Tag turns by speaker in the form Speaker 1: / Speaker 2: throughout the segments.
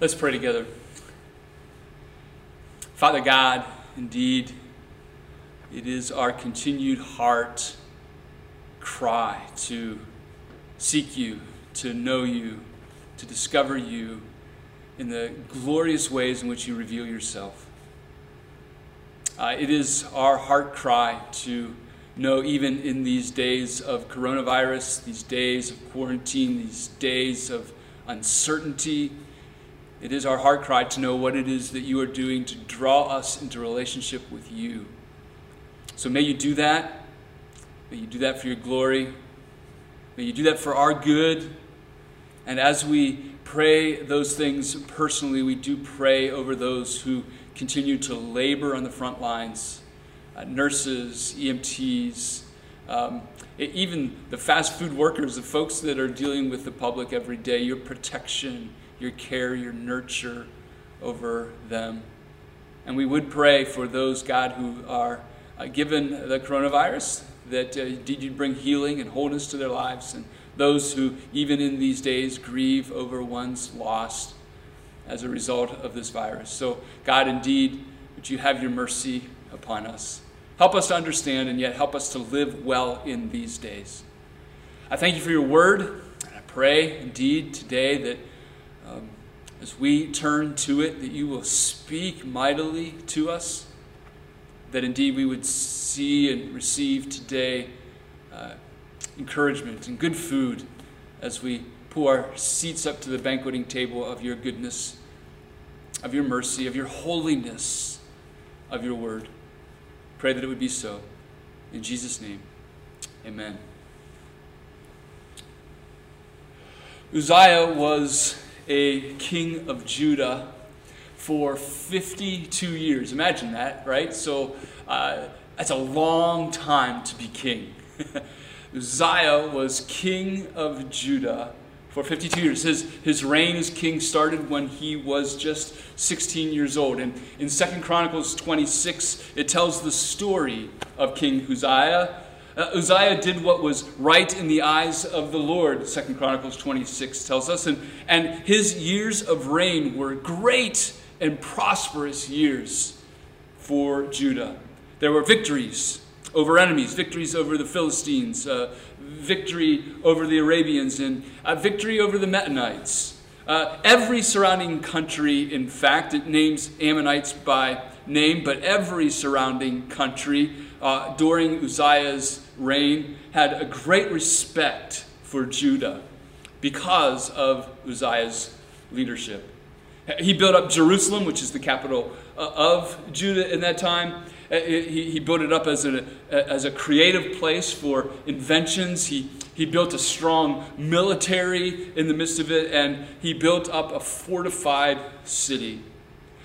Speaker 1: Let's pray together. Father God, indeed, it is our continued heart cry to seek you, to know you, to discover you in the glorious ways in which you reveal yourself. Uh, it is our heart cry to know, even in these days of coronavirus, these days of quarantine, these days of uncertainty, it is our heart cry to know what it is that you are doing to draw us into relationship with you. So may you do that. May you do that for your glory. May you do that for our good. And as we pray those things personally, we do pray over those who continue to labor on the front lines uh, nurses, EMTs, um, even the fast food workers, the folks that are dealing with the public every day, your protection your care, your nurture over them. And we would pray for those, God, who are uh, given the coronavirus, that uh, did you bring healing and wholeness to their lives, and those who, even in these days, grieve over one's lost as a result of this virus. So, God, indeed, would you have your mercy upon us? Help us to understand and yet help us to live well in these days. I thank you for your word, and I pray indeed today that um, as we turn to it, that you will speak mightily to us, that indeed we would see and receive today uh, encouragement and good food as we pull our seats up to the banqueting table of your goodness, of your mercy, of your holiness, of your word. Pray that it would be so. In Jesus' name, amen. Uzziah was a king of Judah for 52 years. Imagine that, right? So uh, that's a long time to be king. Uzziah was king of Judah for 52 years. His, his reign as king started when he was just 16 years old. And in 2 Chronicles 26, it tells the story of King Uzziah uh, Uzziah did what was right in the eyes of the Lord, Second Chronicles 26 tells us, and, and his years of reign were great and prosperous years for Judah. There were victories over enemies, victories over the Philistines, uh, victory over the Arabians, and uh, victory over the Meunites. Uh, every surrounding country, in fact, it names Ammonites by name, but every surrounding country uh, during Uzziah's reign had a great respect for Judah because of Uzziah's leadership. He built up Jerusalem, which is the capital uh, of Judah in that time. Uh, he, built it up as a, as a creative place for inventions. He, he built a strong military in the midst of it, and he built up a fortified city.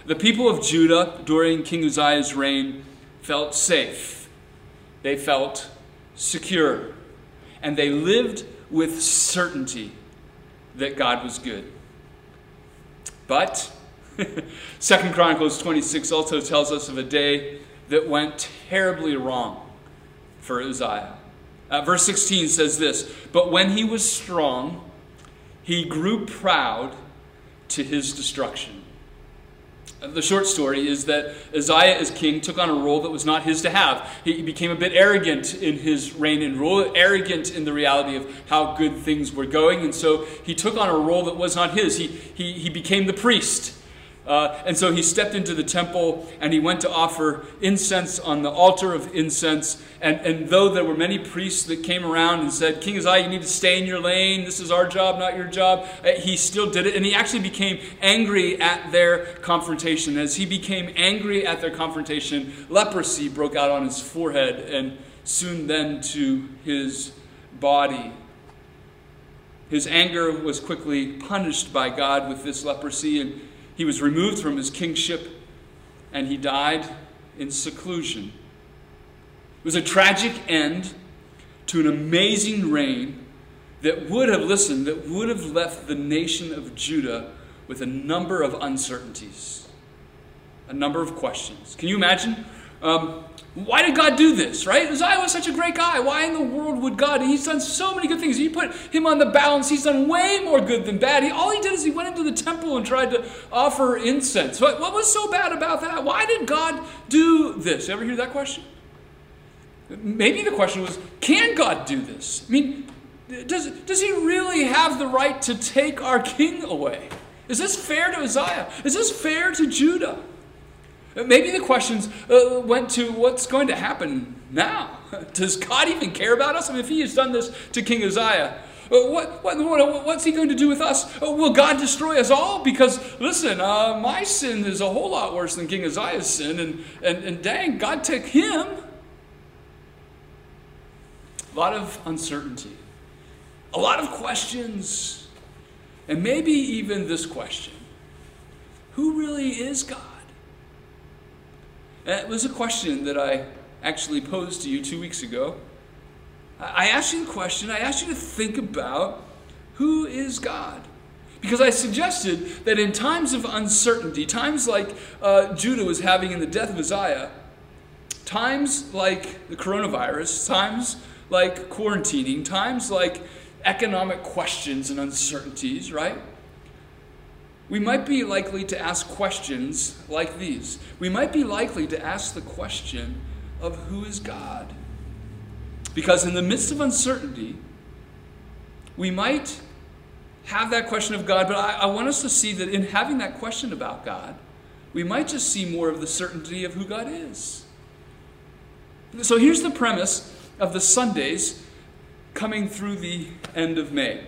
Speaker 1: The people of Judah during King Uzziah's reign felt safe they felt secure. And they lived with certainty that God was good. But Second Chronicles 26 also tells us of a day that went terribly wrong for Uzziah. Uh, verse 16 says this But when he was strong, he grew proud to his destruction. The short story is that Uzziah, as king, took on a role that was not his to have. He became a bit arrogant in his reign and rule, arrogant in the reality of how good things were going, and so he took on a role that was not his. He, he, he became the priest. Uh, and so he stepped into the temple and he went to offer incense on the altar of incense. And, and though there were many priests that came around and said, King Uzziah, you need to stay in your lane. This is our job, not your job, uh, he still did it. And he actually became angry at their confrontation. As he became angry at their confrontation, leprosy broke out on his forehead and soon then to his body. His anger was quickly punished by God with this leprosy. And he was removed from his kingship and he died in seclusion. It was a tragic end to an amazing reign that would have listened, that would have left the nation of Judah with a number of uncertainties, a number of questions. Can you imagine? Um, why did God do this, right? Uzziah was such a great guy. Why in the world would God? He's done so many good things. You put him on the balance, he's done way more good than bad. He, all he did is he went into the temple and tried to offer incense. What, what was so bad about that? Why did God do this? You ever hear that question? Maybe the question was, can God do this? I mean, does, does he really have the right to take our king away? Is this fair to Uzziah? Is this fair to Judah? Maybe the questions uh, went to what's going to happen now. Does God even care about us? I mean, if He has done this to King Uzziah, uh, what, what, what, what's He going to do with us? Uh, will God destroy us all? Because, listen, uh, my sin is a whole lot worse than King Uzziah's sin, and, and, and dang, God took him. A lot of uncertainty, a lot of questions, and maybe even this question Who really is God? That was a question that I actually posed to you two weeks ago. I asked you the question, I asked you to think about who is God? Because I suggested that in times of uncertainty, times like uh, Judah was having in the death of Uzziah, times like the coronavirus, times like quarantining, times like economic questions and uncertainties, right? We might be likely to ask questions like these. We might be likely to ask the question of who is God? Because in the midst of uncertainty, we might have that question of God, but I, I, want us to see that in having that question about God, we might just see more of the certainty of who God is. So here's the premise of the Sundays coming through the end of May.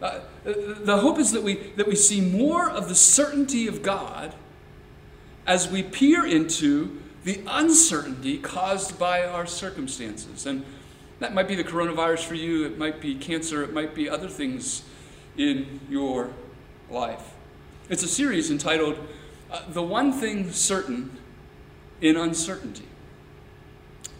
Speaker 1: Uh, the hope is that we, that we see more of the certainty of God as we peer into the uncertainty caused by our circumstances. And that might be the coronavirus for you, it might be cancer, it might be other things in your life. It's a series entitled uh, The One Thing Certain in Uncertainty.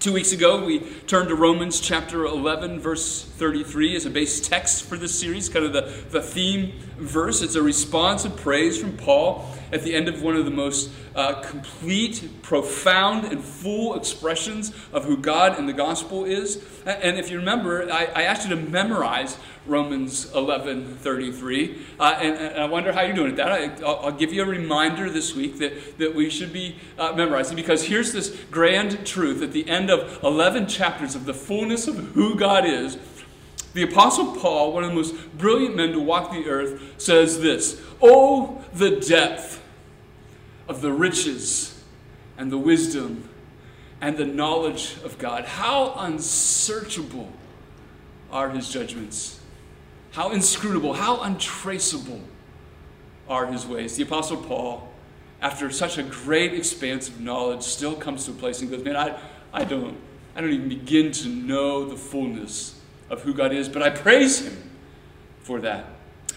Speaker 1: Two weeks ago, we turned to Romans chapter 11, verse 33 as a base text for this series, kind of the, the theme verse. It's a response of praise from Paul at the end of one of the most uh, complete, profound, and full expressions of who God and the gospel is. And if you remember, I, I asked you to memorize Romans 11 33. Uh, and, and, I wonder how you're doing at that. I, will give you a reminder this week that, that we should be uh, memorizing because here's this grand truth at the end of 11 chapters of the fullness of who God is. The Apostle Paul, one of the most brilliant men to walk the earth, says this Oh, the depth of the riches and the wisdom and the knowledge of God. How unsearchable are his judgments, how inscrutable, how untraceable are his ways. The Apostle Paul, after such a great expanse of knowledge, still comes to a place and goes, Man, I, I, don't, I don't even begin to know the fullness of who God is, but I praise him for that.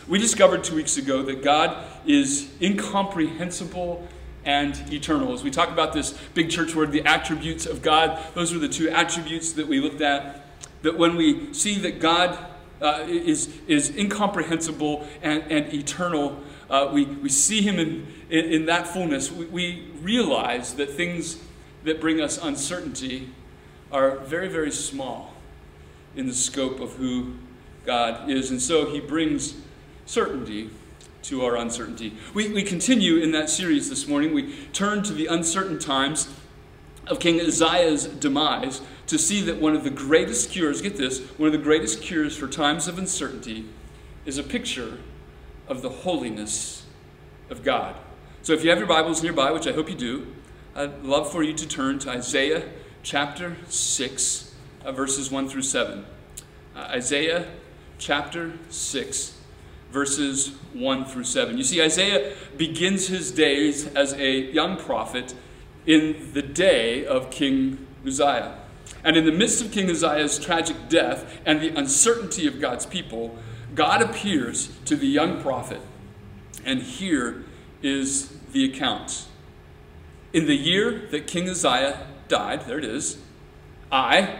Speaker 1: We discovered two weeks ago that God is incomprehensible and eternal. As we talk about this big church word, the attributes of God, those are the two attributes that we looked at. That when we see that God uh, is, is incomprehensible and, and eternal, uh, we, we see Him in, in, in that fullness, we, we realize that things that bring us uncertainty are very, very small in the scope of who God is. And so He brings certainty to our uncertainty. We, we continue in that series this morning. We turn to the uncertain times of King Uzziah's demise to see that one of the greatest cures, get this, one of the greatest cures for times of uncertainty is a picture of the holiness of God. So if you have your Bibles nearby, which I hope you do, I'd love for you to turn to Isaiah chapter 6, uh, verses 1 through 7. Uh, Isaiah chapter 6 verses 1 through 7. You see, Isaiah begins his days as a young prophet in the day of King Uzziah. And in the midst of King Uzziah's tragic death and the uncertainty of God's people, God appears to the young prophet. And here is the account. In the year that King Uzziah died, there it is, I,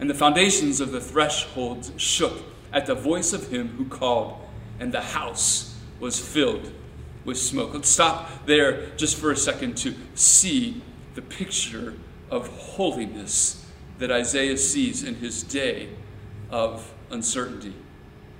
Speaker 1: And the foundations of the thresholds shook at the voice of him who called, and the house was filled with smoke. Let's stop there just for a second to see the picture of holiness that Isaiah sees in his day of uncertainty.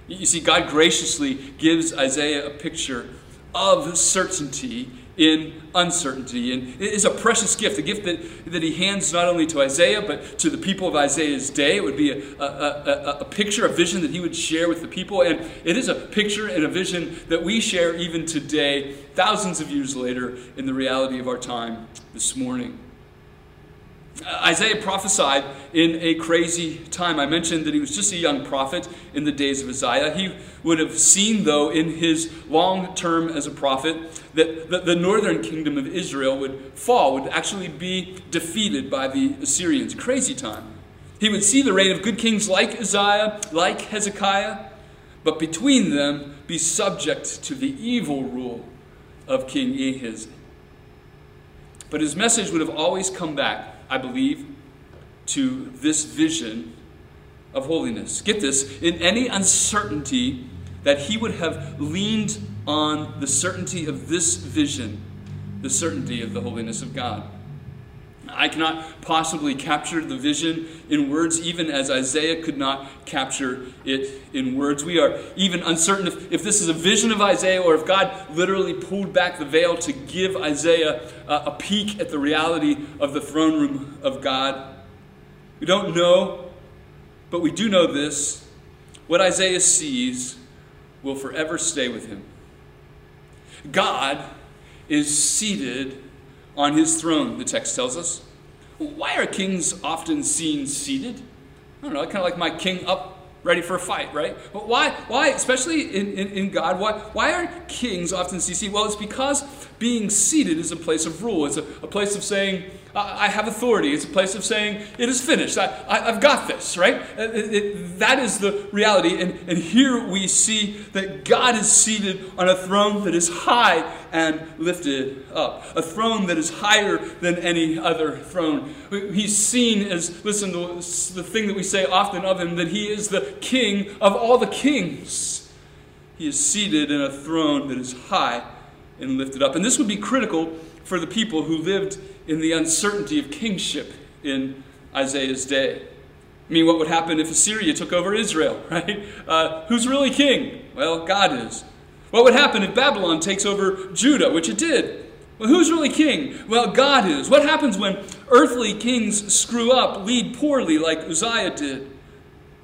Speaker 1: You see, God graciously gives Isaiah a picture of certainty in uncertainty. And it is a precious gift, a gift that, that he hands not only to Isaiah, but to the people of Isaiah's day. It would be a, a, a, a, picture, a vision that he would share with the people. And it is a picture and a vision that we share even today, thousands of years later, in the reality of our time this morning. Isaiah prophesied in a crazy time. I mentioned that he was just a young prophet in the days of Isaiah. He would have seen, though, in his long term as a prophet, that the, the northern kingdom of Israel would fall, would actually be defeated by the Assyrians. Crazy time. He would see the reign of good kings like Isaiah, like Hezekiah, but between them be subject to the evil rule of King Ahaz. But his message would have always come back I believe, to this vision of holiness. Get this in any uncertainty, that he would have leaned on the certainty of this vision, the certainty of the holiness of God. I cannot possibly capture the vision in words, even as Isaiah could not capture it in words. We are even uncertain if, if this is a vision of Isaiah or if God literally pulled back the veil to give Isaiah a peek at the reality of the throne room of God. We don't know, but we do know this. What Isaiah sees will forever stay with him. God is seated on his throne, the text tells us. Why are kings often seen seated? I don't know, kind of like my king up ready for a fight, right? But why, why especially in, in, in, God, why, why aren't kings often seated? Well, it's because being seated is a place of rule. It's a, a place of saying, I have authority. It's a place of saying, it is finished. I, have got this, right? Uh, it, it, that is the reality. And, and here we see that God is seated on a throne that is high and lifted up, a throne that is higher than any other throne. He's seen as, listen, the, the thing that we say often of him, that he is the king of all the kings. He is seated in a throne that is high and lifted up. And this would be critical for the people who lived in the uncertainty of kingship in Isaiah's day. I mean, what would happen if Assyria took over Israel, right? Uh, who's really king? Well, God is. What would happen if Babylon takes over Judah, which it did? Well, who's really king? Well, God is. What happens when earthly kings screw up, lead poorly, like Uzziah did?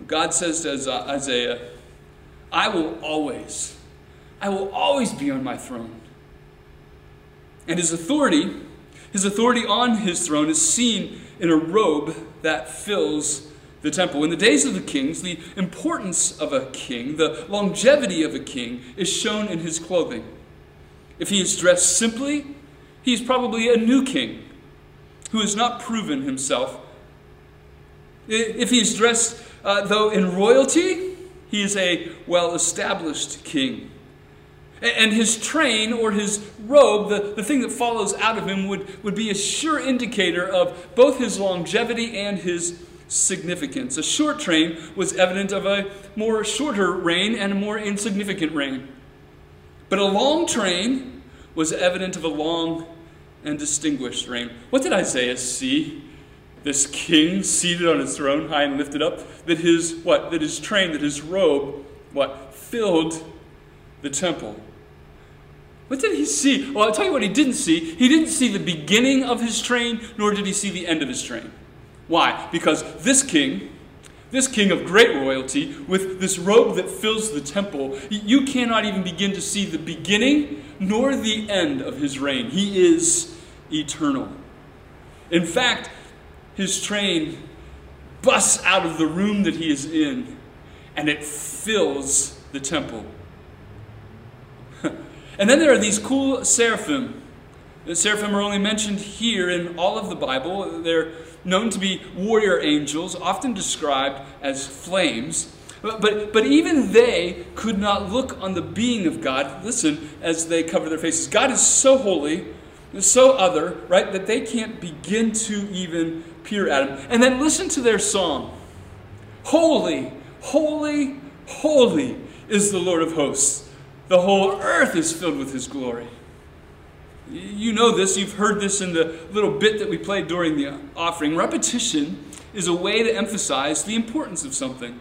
Speaker 1: God says to Isaiah, I will always, I will always be on my throne. And his authority his authority on his throne is seen in a robe that fills the temple. In the days of the kings, the importance of a king, the longevity of a king, is shown in his clothing. If he is dressed simply, he is probably a new king who has not proven himself. If he is dressed, uh, though, in royalty, he is a well established king. And his train or his robe, the, the thing that follows out of him, would, would be a sure indicator of both his longevity and his significance. A short train was evident of a more shorter reign and a more insignificant reign. But a long train was evident of a long and distinguished reign. What did Isaiah see? This king seated on his throne, high and lifted up, that his what? That his train, that his robe, what? Filled the temple. What did he see? Well, I'll tell you what he didn't see. He didn't see the beginning of his train, nor did he see the end of his train. Why? Because this king, this king of great royalty, with this robe that fills the temple, you cannot even begin to see the beginning nor the end of his reign. He is eternal. In fact, his train busts out of the room that he is in, and it fills the temple. And then there are these cool seraphim The seraphim are only mentioned here in all of the Bible. They're known to be warrior angels, often described as flames. But, but, but even they could not look on the being of God, listen, as they cover their faces. God is so holy, so other, right, that they can't begin to even peer at him. And then listen to their song Holy, holy, holy is the Lord of hosts. The whole earth is filled with his glory. You know this, you've heard this in the little bit that we played during the offering. Repetition is a way to emphasize the importance of something.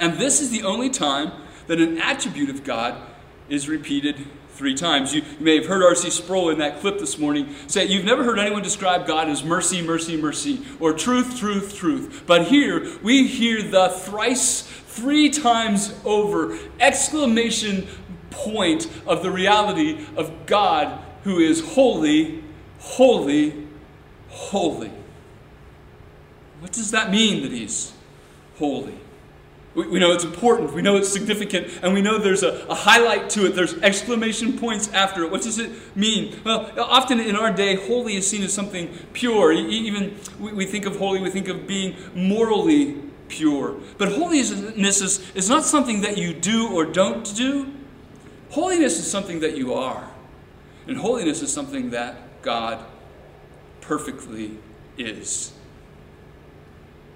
Speaker 1: And this is the only time that an attribute of God is repeated three times. You, you may have heard R.C. Sproul in that clip this morning say, You've never heard anyone describe God as mercy, mercy, mercy, or truth, truth, truth. But here we hear the thrice, three times over, exclamation point of the reality of God who is holy, holy, holy. What does that mean that He's holy? We, know it's important, we know it's significant, and we know there's a, a, highlight to it. There's exclamation points after it. What does it mean? Well, often in our day, holy is seen as something pure. Even we think of holy, we think of being morally pure. But holiness is, is not something that you do or don't do. Holiness is something that you are. And holiness is something that God perfectly is.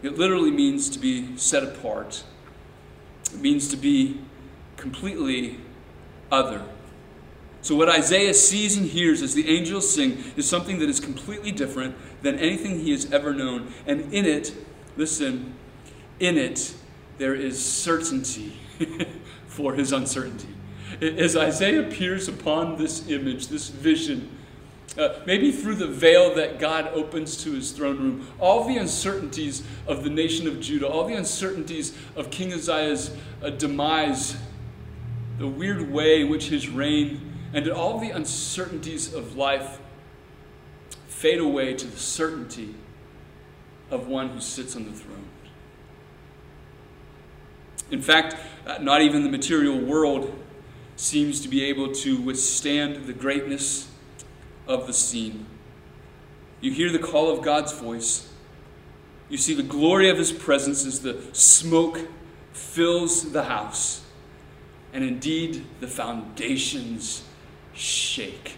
Speaker 1: It literally means to be set apart it means to be completely other. So, what Isaiah sees and hears as the angels sing is something that is completely different than anything he has ever known. And in it, listen, in it, there is certainty for his uncertainty. As Isaiah peers upon this image, this vision, uh, maybe through the veil that God opens to his throne room, all the uncertainties of the nation of Judah, all the uncertainties of King Uzziah's uh, demise, the weird way in which his reign and all the uncertainties of life fade away to the certainty of one who sits on the throne. In fact, uh, not even the material world seems to be able to withstand the greatness of the scene. You hear the call of God's voice. You see the glory of his presence as the smoke fills the house. And indeed, the foundations shake.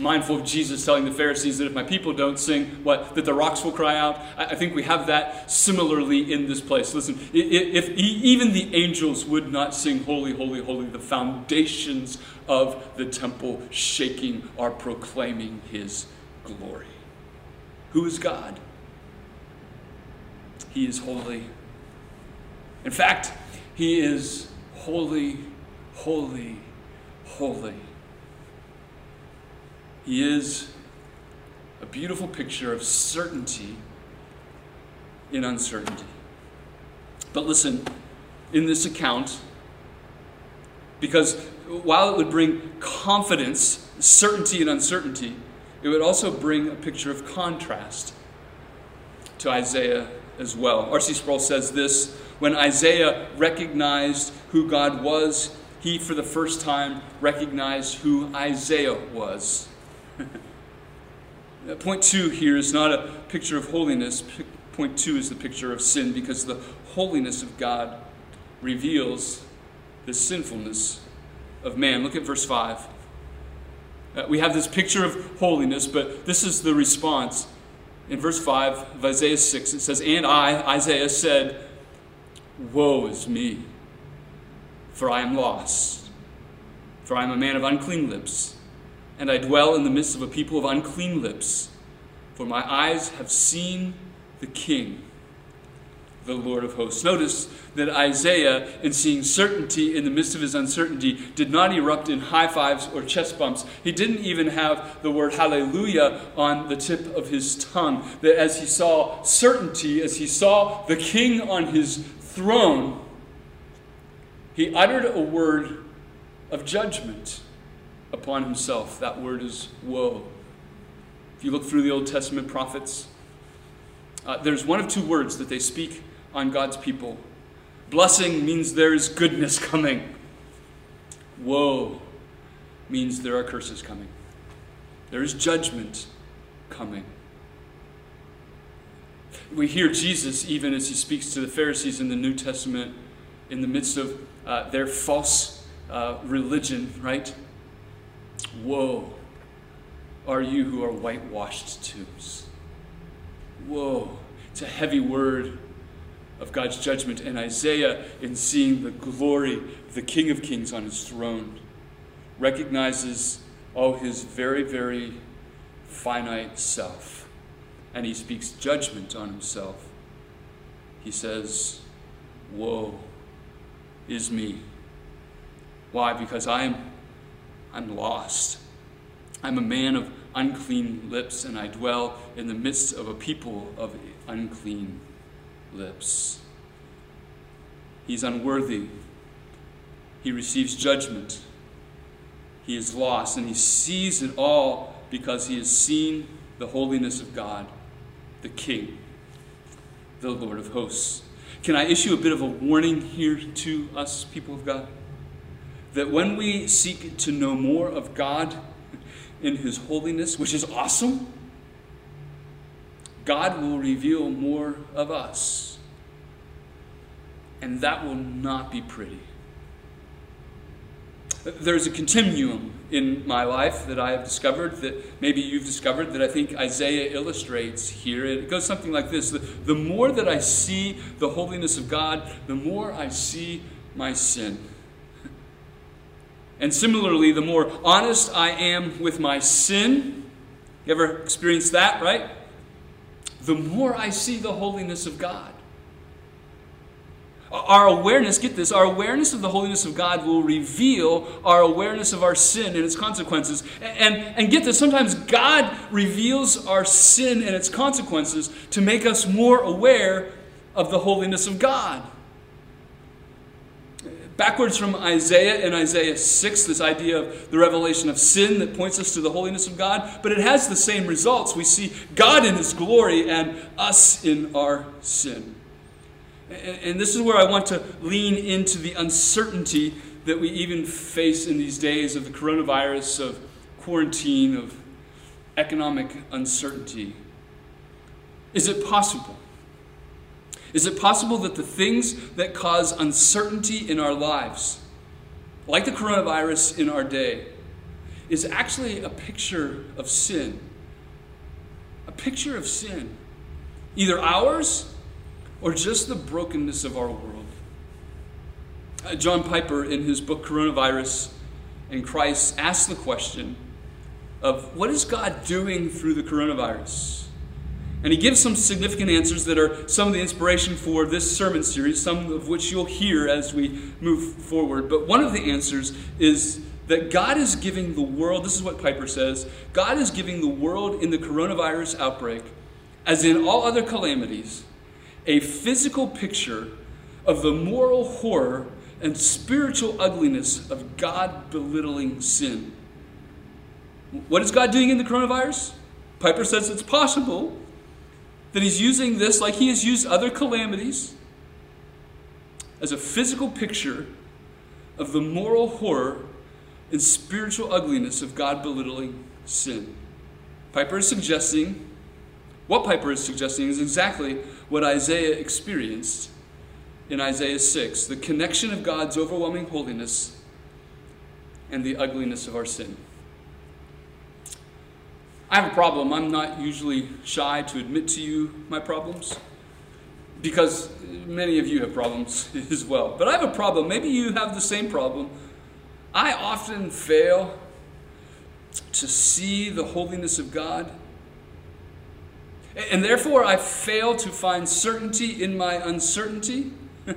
Speaker 1: Mindful of Jesus telling the Pharisees that if my people don't sing, what? That the rocks will cry out. I think we have that similarly in this place. Listen, if even the angels would not sing, Holy, Holy, Holy, the foundations of the temple shaking are proclaiming his glory. Who is God? He is holy. In fact, he is holy, holy, holy. He is a beautiful picture of certainty in uncertainty. But listen, in this account, because while it would bring confidence, certainty, and uncertainty, it would also bring a picture of contrast to Isaiah as well. R.C. Sproul says this when Isaiah recognized who God was, he for the first time recognized who Isaiah was. Point two here is not a picture of holiness. Point two is the picture of sin because the holiness of God reveals the sinfulness of man. Look at verse 5. Uh, we have this picture of holiness, but this is the response. In verse 5 of Isaiah 6, it says, And I, Isaiah, said, Woe is me, for I am lost, for I am a man of unclean lips, and I dwell in the midst of a people of unclean lips, for my eyes have seen the King the Lord of hosts. Notice that Isaiah, in seeing certainty in the midst of his uncertainty, did not erupt in high fives or chest bumps. He didn't even have the word hallelujah on the tip of his tongue. That as he saw certainty, as he saw the king on his throne, he uttered a word of judgment upon himself. That word is woe. If you look through the Old Testament prophets, uh, there's one of two words that they speak on God's people. Blessing means there is goodness coming. Woe means there are curses coming. There is judgment coming. We hear Jesus, even as he speaks to the Pharisees in the New Testament, in the midst of uh, their false uh, religion, right? Woe are you who are whitewashed tombs. Woe. It's a heavy word of God's judgment. And Isaiah, in seeing the glory of the King of Kings on his throne, recognizes, all his very, very finite self. And he speaks judgment on himself. He says, Woe is me. Why? Because I'm, I'm lost. I'm a man of unclean lips, and I dwell in the midst of a people of unclean lips. He's unworthy. He receives judgment. He is lost, and he sees it all because he has seen the holiness of God, the King, the Lord of hosts. Can I issue a bit of a warning here to us, people of God? That when we seek to know more of God in His holiness, which is awesome, God will reveal more of us. And that will not be pretty. There's a continuum in my life that I have discovered, that maybe you've discovered, that I think Isaiah illustrates here. It goes something like this the, the more that I see the holiness of God, the more I see my sin. And similarly, the more honest I am with my sin, you ever experienced that, right? The more I see the holiness of God. Our awareness, get this, our awareness of the holiness of God will reveal our awareness of our sin and its consequences. And, and get this, sometimes God reveals our sin and its consequences to make us more aware of the holiness of God. Backwards from Isaiah and Isaiah 6, this idea of the revelation of sin that points us to the holiness of God, but it has the same results. We see God in His glory and us in our sin. And this is where I want to lean into the uncertainty that we even face in these days of the coronavirus, of quarantine, of economic uncertainty. Is it possible? Is it possible that the things that cause uncertainty in our lives, like the coronavirus in our day, is actually a picture of sin? A picture of sin. Either ours or just the brokenness of our world. Uh, John Piper, in his book Coronavirus and Christ, asks the question of what is God doing through the coronavirus? And he gives some significant answers that are some of the inspiration for this sermon series, some of which you'll hear as we move forward. But one of the answers is that God is giving the world, this is what Piper says God is giving the world in the coronavirus outbreak, as in all other calamities, a physical picture of the moral horror and spiritual ugliness of God belittling sin. What is God doing in the coronavirus? Piper says it's possible that he's using this, like he has used other calamities, as a physical picture of the moral horror and spiritual ugliness of God belittling sin. Piper is suggesting, what Piper is suggesting is exactly what Isaiah experienced in Isaiah 6 the connection of God's overwhelming holiness and the ugliness of our sin. I have a problem. I'm not usually shy to admit to you my problems because many of you have problems as well. But I have a problem. Maybe you have the same problem. I often fail to see the holiness of God and therefore, I fail to find certainty in my uncertainty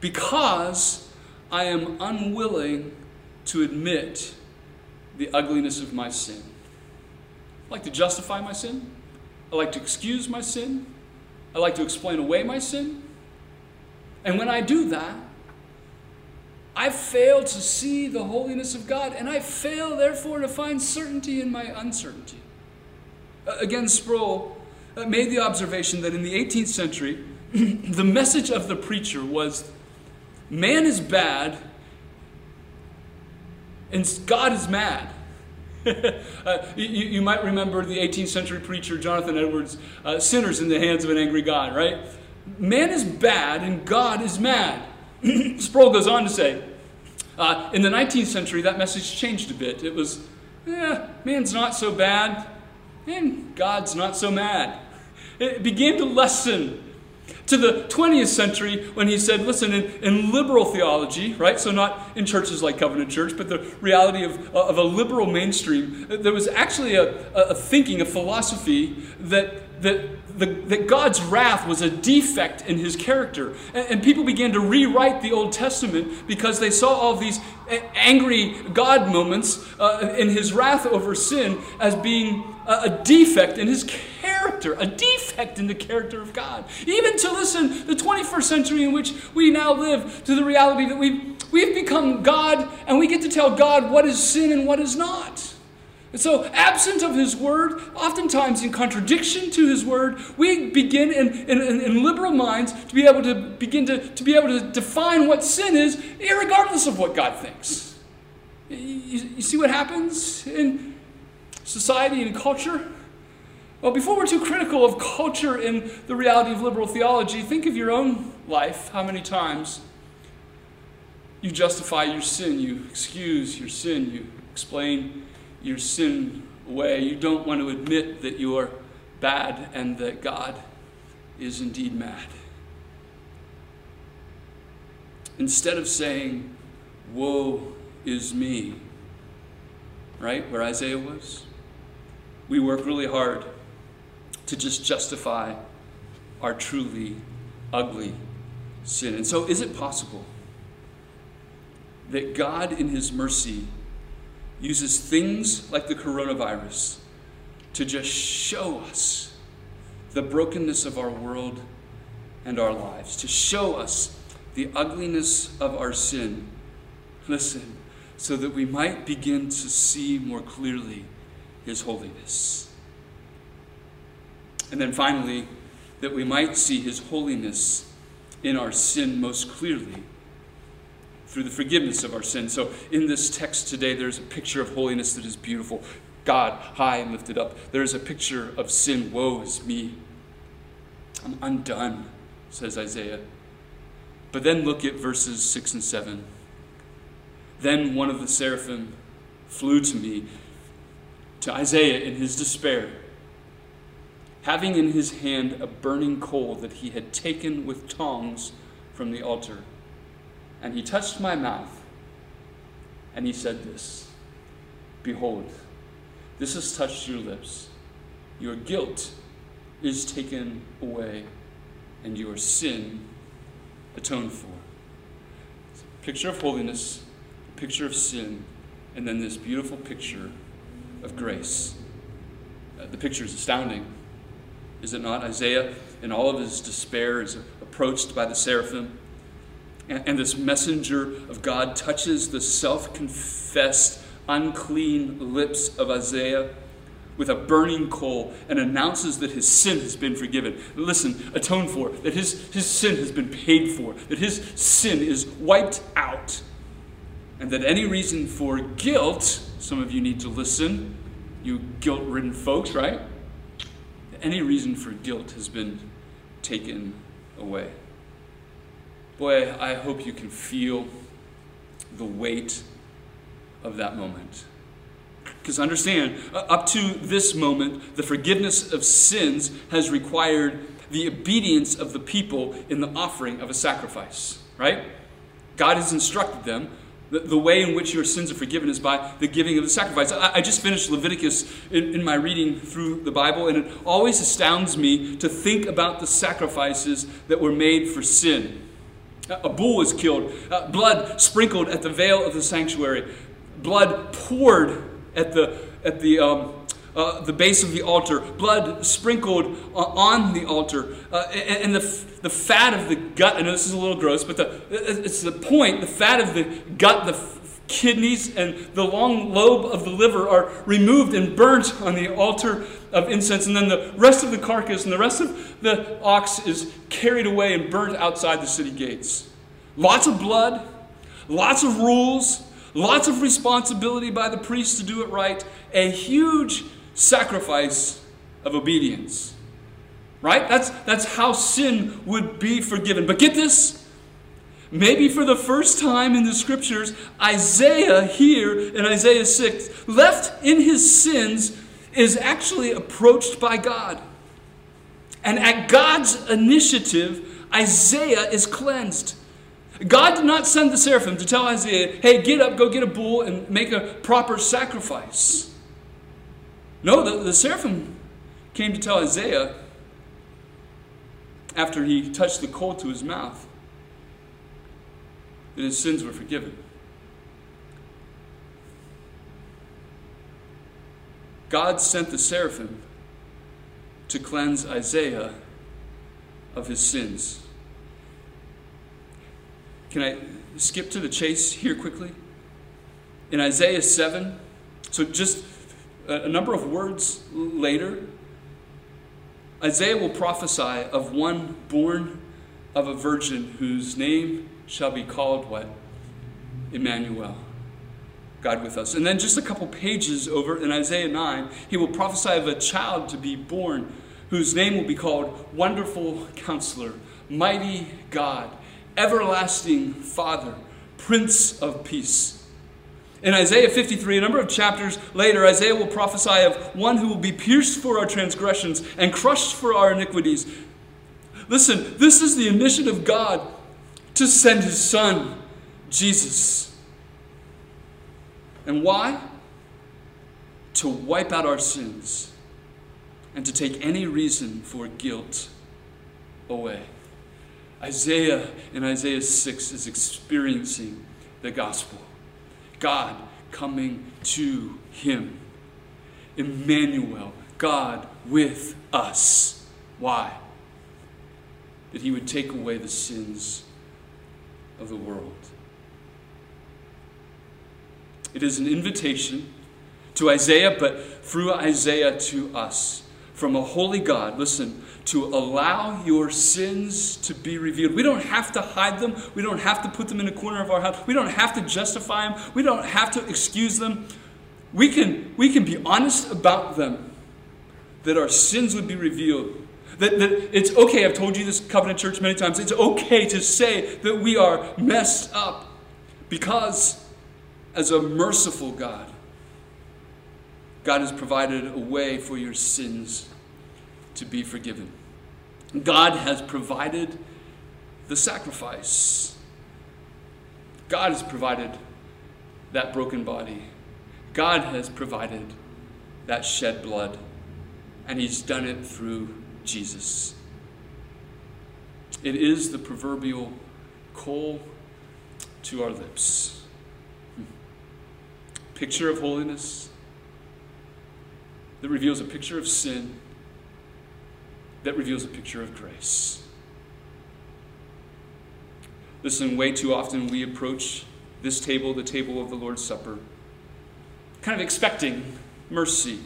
Speaker 1: because I am unwilling to admit the ugliness of my sin. I like to justify my sin. I like to excuse my sin. I like to explain away my sin. And when I do that, I fail to see the holiness of God, and I fail, therefore, to find certainty in my uncertainty. Again, Sproul uh, made the observation that in the 18th century, the message of the preacher was man is bad and God is mad. uh, you, you, might remember the 18th century preacher Jonathan Edwards, uh, Sinners in the Hands of an Angry God, right? Man is bad and God is mad. Sproul goes on to say, uh, in the 19th century, that message changed a bit. It was, eh, man's not so bad, and God's not so mad. It began to lessen to the 20th century when he said, listen, in, in, liberal theology, right? So, not in churches like Covenant Church, but the reality of, uh, of a liberal mainstream, uh, there was actually a, a thinking, a philosophy that, that, the, that God's wrath was a defect in his character. And, and people began to rewrite the Old Testament because they saw all these angry God moments uh, in his wrath over sin as being a, a defect in his character, a defect in the character of God. Even to listen, the 21st century in which we now live, to the reality that we've, we've become God and we get to tell God what is sin and what is not. And so, absent of His Word, oftentimes in contradiction to His Word, we begin in, in, in, liberal minds to be able to begin to, to be able to define what sin is, regardless of what God thinks. You, you see what happens in society and culture? Well, before we're too critical of culture and the reality of liberal theology, think of your own life. How many times you justify your sin, you excuse your sin, you explain your sin away. You don't want to admit that you are bad and that God is indeed mad. Instead of saying, Woe is me, right, where Isaiah was, we work really hard to just justify our truly ugly sin. And so, is it possible that God, in His mercy, uses things like the coronavirus to just show us the brokenness of our world and our lives, to show us the ugliness of our sin. Listen, so that we might begin to see more clearly His holiness. And then finally, that we might see His holiness in our sin most clearly through the forgiveness of our sins. So, in this text today, there's a picture of holiness that is beautiful. God high and lifted up. There's a picture of sin. Woe is me. I'm undone, says Isaiah. But then look at verses 6 and 7. Then one of the seraphim flew to me, to Isaiah in his despair, having in his hand a burning coal that he had taken with tongs from the altar. And he touched my mouth, and he said this Behold, this has touched your lips. Your guilt is taken away, and your sin atoned for. Picture of holiness, picture of sin, and then this beautiful picture of grace. Uh, the picture is astounding, is it not? Isaiah, in all of his despair, is approached by the seraphim and this messenger of God touches the self confessed, unclean lips of Isaiah with a burning coal and announces that his sin has been forgiven. Listen, atoned for, that his, his sin has been paid for, that his sin is wiped out, and that any reason for guilt, some of you need to listen, you guilt ridden folks, right? Any reason for guilt has been taken away. Boy, I hope you can feel the weight of that moment. Because understand, up to this moment, the forgiveness of sins has required the obedience of the people in the offering of a sacrifice, right? God has instructed them. The, the way in which your sins are forgiven is by the giving of the sacrifice. I, just finished Leviticus in my reading through the Bible, and it always astounds me to think about the sacrifices that were made for sin. A bull was killed, uh, blood sprinkled at the veil of the sanctuary, blood poured at the, at the, um, uh, the base of the altar, blood sprinkled uh, on the altar, uh, and, and, the, the fat of the gut. I know this is a little gross, but the, it's the point the fat of the gut, the kidneys, and the long lobe of the liver are removed and burnt on the altar of incense, and then the rest of the carcass and the rest of the ox is carried away and burnt outside the city gates. Lots of blood, lots of rules, lots of responsibility by the priest to do it right, a huge sacrifice of obedience. Right? That's, that's how sin would be forgiven. But get this. Maybe for the first time in the scriptures, Isaiah here in Isaiah 6, left in his sins, is actually approached by God. And at God's initiative, Isaiah is cleansed. God did not send the seraphim to tell Isaiah, hey, get up, go get a bull, and make a proper sacrifice. No, the, the seraphim came to tell Isaiah after he touched the coal to his mouth that his sins were forgiven. God sent the seraphim to cleanse Isaiah of his sins. Can I skip to the chase here quickly? In Isaiah 7, so just a number of words later, Isaiah will prophesy of one born of a virgin whose name shall be called what? Emmanuel. God with us. And then just a couple pages over in Isaiah 9, he will prophesy of a child to be born whose name will be called Wonderful Counselor, Mighty God, Everlasting Father, Prince of Peace. In Isaiah 53, a number of chapters later, Isaiah will prophesy of one who will be pierced for our transgressions and crushed for our iniquities. Listen, this is the initiative of God to send his son, Jesus. And why? To wipe out our sins and to take any reason for guilt away. Isaiah in Isaiah 6 is experiencing the gospel. God coming to him. Emmanuel, God with us. Why? That he would take away the sins of the world. It is an invitation to Isaiah, but through Isaiah to us from a holy God, listen, to allow your sins to be revealed. We don't have to hide them. We don't have to put them in a corner of our house. We don't have to justify them. We don't have to excuse them. We can, we can be honest about them, that our sins would be revealed. That, that it's okay, I've told you this, Covenant Church, many times. It's okay to say that we are messed up because, as a merciful God, God has provided a way for your sins to be forgiven. God has provided the sacrifice. God has provided that broken body. God has provided that shed blood. And He's done it through Jesus. It is the proverbial coal to our lips. Picture of holiness that reveals a picture of sin, that reveals a picture of grace. Listen, way too often we approach this table, the table of the Lord's Supper, kind of expecting mercy.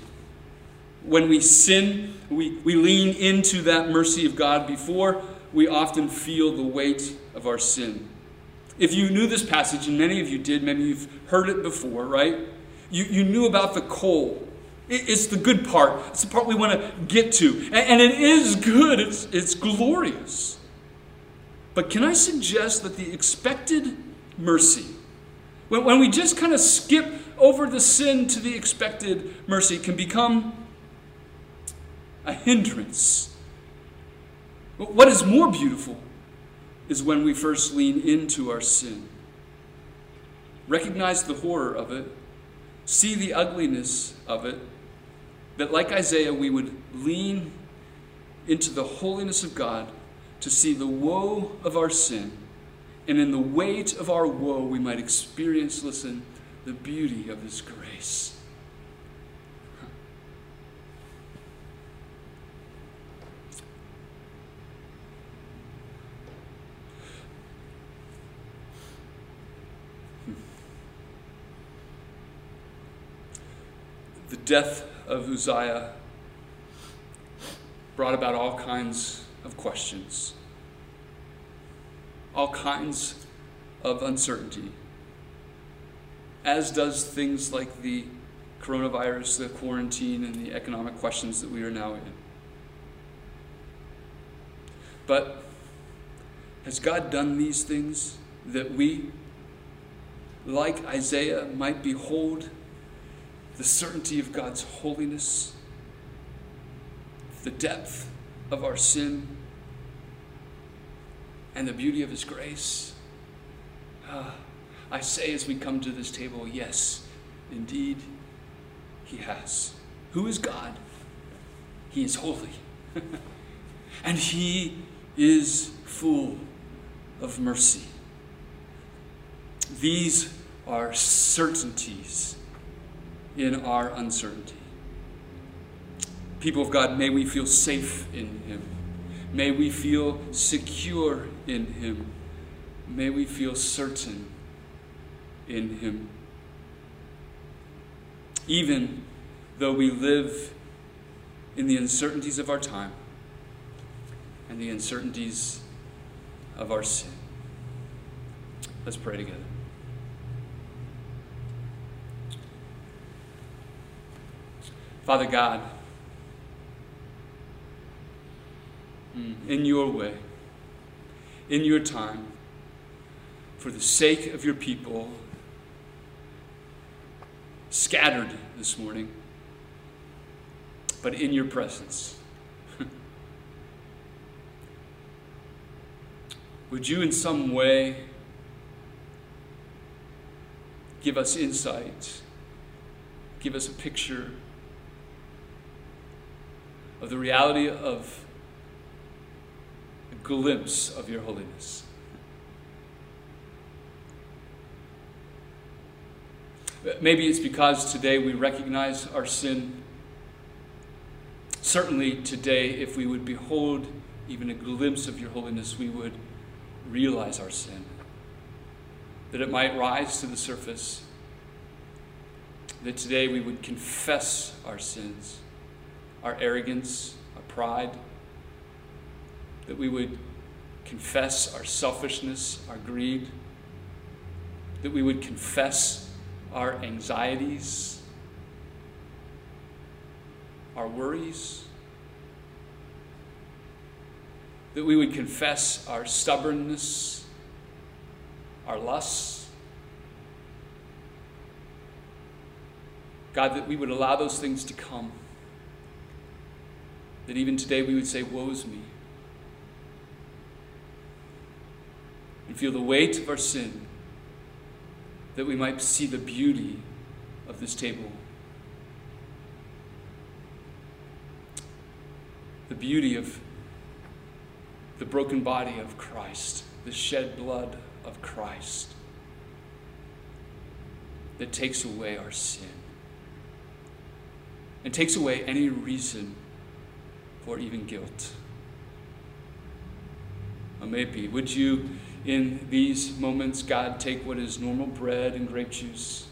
Speaker 1: When we sin, we, we lean into that mercy of God before we often feel the weight of our sin. If you knew this passage, and many of you did, maybe you've heard it before, right? You, you knew about the coal it's the good part. It's the part we want to get to. And it is good, it's, it's glorious. But can I suggest that the expected mercy, when, when we just kind of skip over the sin to the expected mercy, can become a hindrance? But what is more beautiful is when we first lean into our sin, recognize the horror of it, see the ugliness of it, that, like Isaiah, we would lean into the holiness of God to see the woe of our sin. And in the weight of our woe, we might experience, listen, the beauty of His grace. The death of Uzziah brought about all kinds of questions, all kinds of uncertainty. as does things like the coronavirus, the quarantine, and the economic questions that we are now in. But has God done these things that we, like Isaiah, might behold the certainty of God's holiness, the depth of our sin, and the beauty of His grace? Uh, I say as we come to this table, yes, indeed, He has. Who is God? He is holy. and He is full of mercy. These are certainties in our uncertainty. People of God, may we feel safe in Him. May we feel secure in Him. May we feel certain in Him. Even though we live in the uncertainties of our time and the uncertainties of our sin. Let's pray together. Father God, hmm, in your way, in your time, for the sake of your people scattered this morning, but in your presence. Would you, in some way, give us insight, give us a picture of the reality of a glimpse of your holiness? Maybe it's because today we recognize our sin. Certainly, today, if we would behold even a glimpse of your holiness, we would realize our sin, that it might rise to the surface, that today we would confess our sins, our arrogance, our pride, that we would confess our selfishness, our greed, that we would confess our anxieties, our worries that we would confess our stubbornness, our lusts. God, that we would allow those things to come. That even today we would say, Woe's me. And feel the weight of our sin, that we might see the beauty of this table. The beauty of the broken body of Christ, the shed blood of Christ that takes away our sin and takes away any reason for even guilt. Or maybe, would you, in these moments, God, take what is normal bread and grape juice?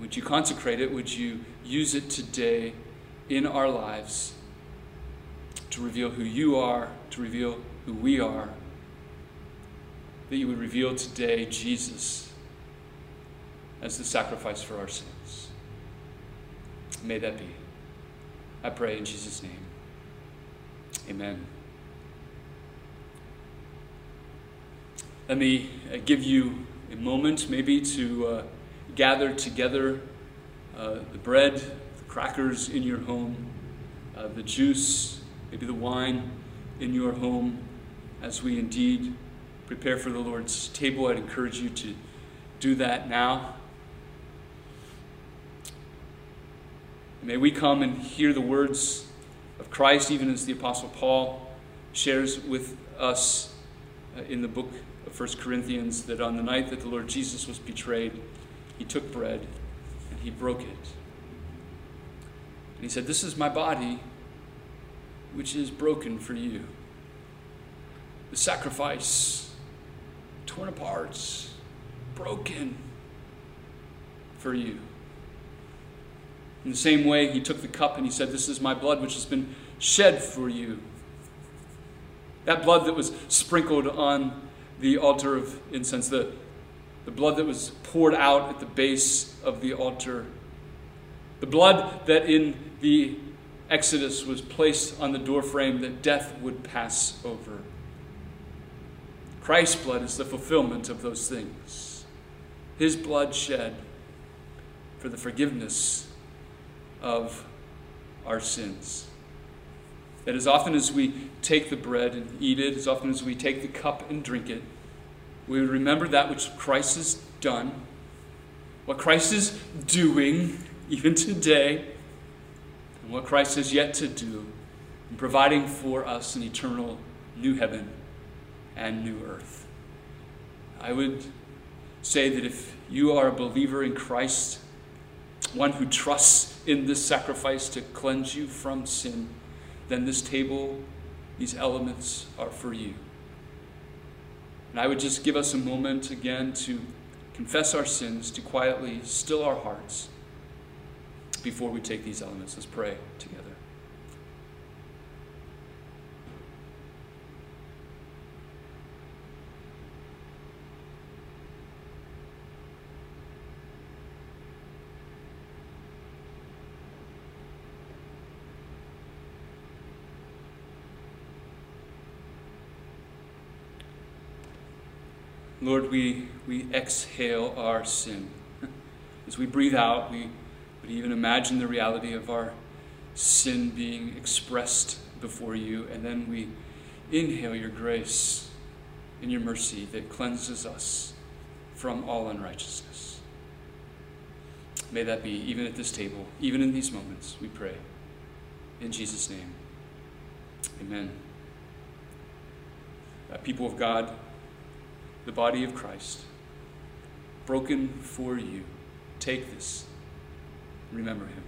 Speaker 1: Would you consecrate it? Would you use it today in our lives to reveal who you are, to reveal who we are. That you would reveal today Jesus as the sacrifice for our sins. May that be. I pray in Jesus' name. Amen. Let me uh, give you a moment, maybe, to uh, gather together uh, the bread, the crackers in your home, uh, the juice maybe the wine in your home as we indeed prepare for the Lord's table. I'd encourage you to do that now. May we come and hear the words of Christ, even as the Apostle Paul shares with us uh, in the book of 1 Corinthians that on the night that the Lord Jesus was betrayed, he took bread and he broke it. And he said, This is my body which is broken for you. The sacrifice, torn apart, broken for you. In the same way, he took the cup and he said, This is my blood which has been shed for you. That blood that was sprinkled on the altar of incense, the, the blood that was poured out at the base of the altar, the blood that in the Exodus was placed on the doorframe that death would pass over. Christ's blood is the fulfillment of those things. His blood shed for the forgiveness of our sins. That as often as we take the bread and eat it, as often as we take the cup and drink it, we remember that which Christ has done, what Christ is doing even today, and what Christ has yet to do in providing for us an eternal new heaven and new earth. I would say that if you are a believer in Christ, one who trusts in this sacrifice to cleanse you from sin, then this table, these elements are for you. And I would just give us a moment again to confess our sins, to quietly still our hearts before we take these elements. Let's pray together. Lord, we, we exhale our sin. As we breathe out, we would even imagine the reality of our sin being expressed before you, and then we inhale your grace and your mercy that cleanses us from all unrighteousness. May that be even at this table, even in these moments, we pray. In Jesus' name, amen. Uh, people of God, the body of Christ, broken for you. Take this. Remember him.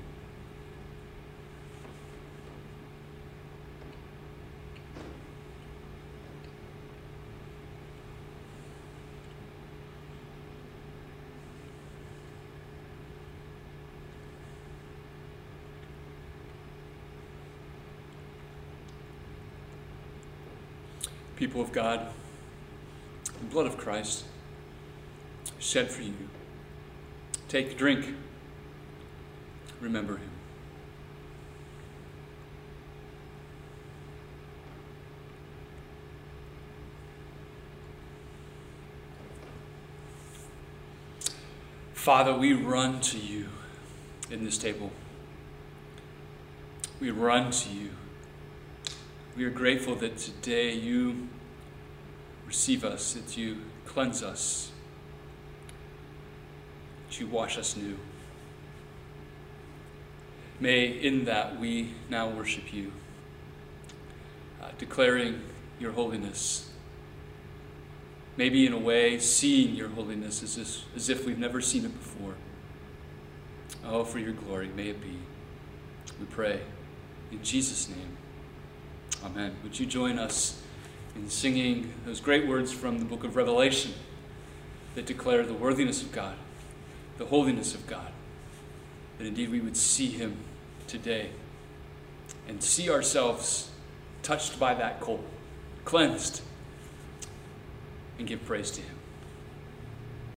Speaker 1: People of God, the blood of Christ shed for you. Take, drink, remember him. Father, we run to you in this table. We run to you. We are grateful that today you receive us, that you cleanse us, that you wash us new. May in that we now worship you, uh, declaring your holiness. Maybe in a way, seeing your holiness as if, as if we've never seen it before. Oh, for your glory, may it be. We pray. In Jesus' name, amen. Would you join us? In singing those great words from the book of Revelation that declare the worthiness of God, the holiness of God, that indeed we would see Him today and see ourselves touched by that coal, cleansed, and give praise to Him.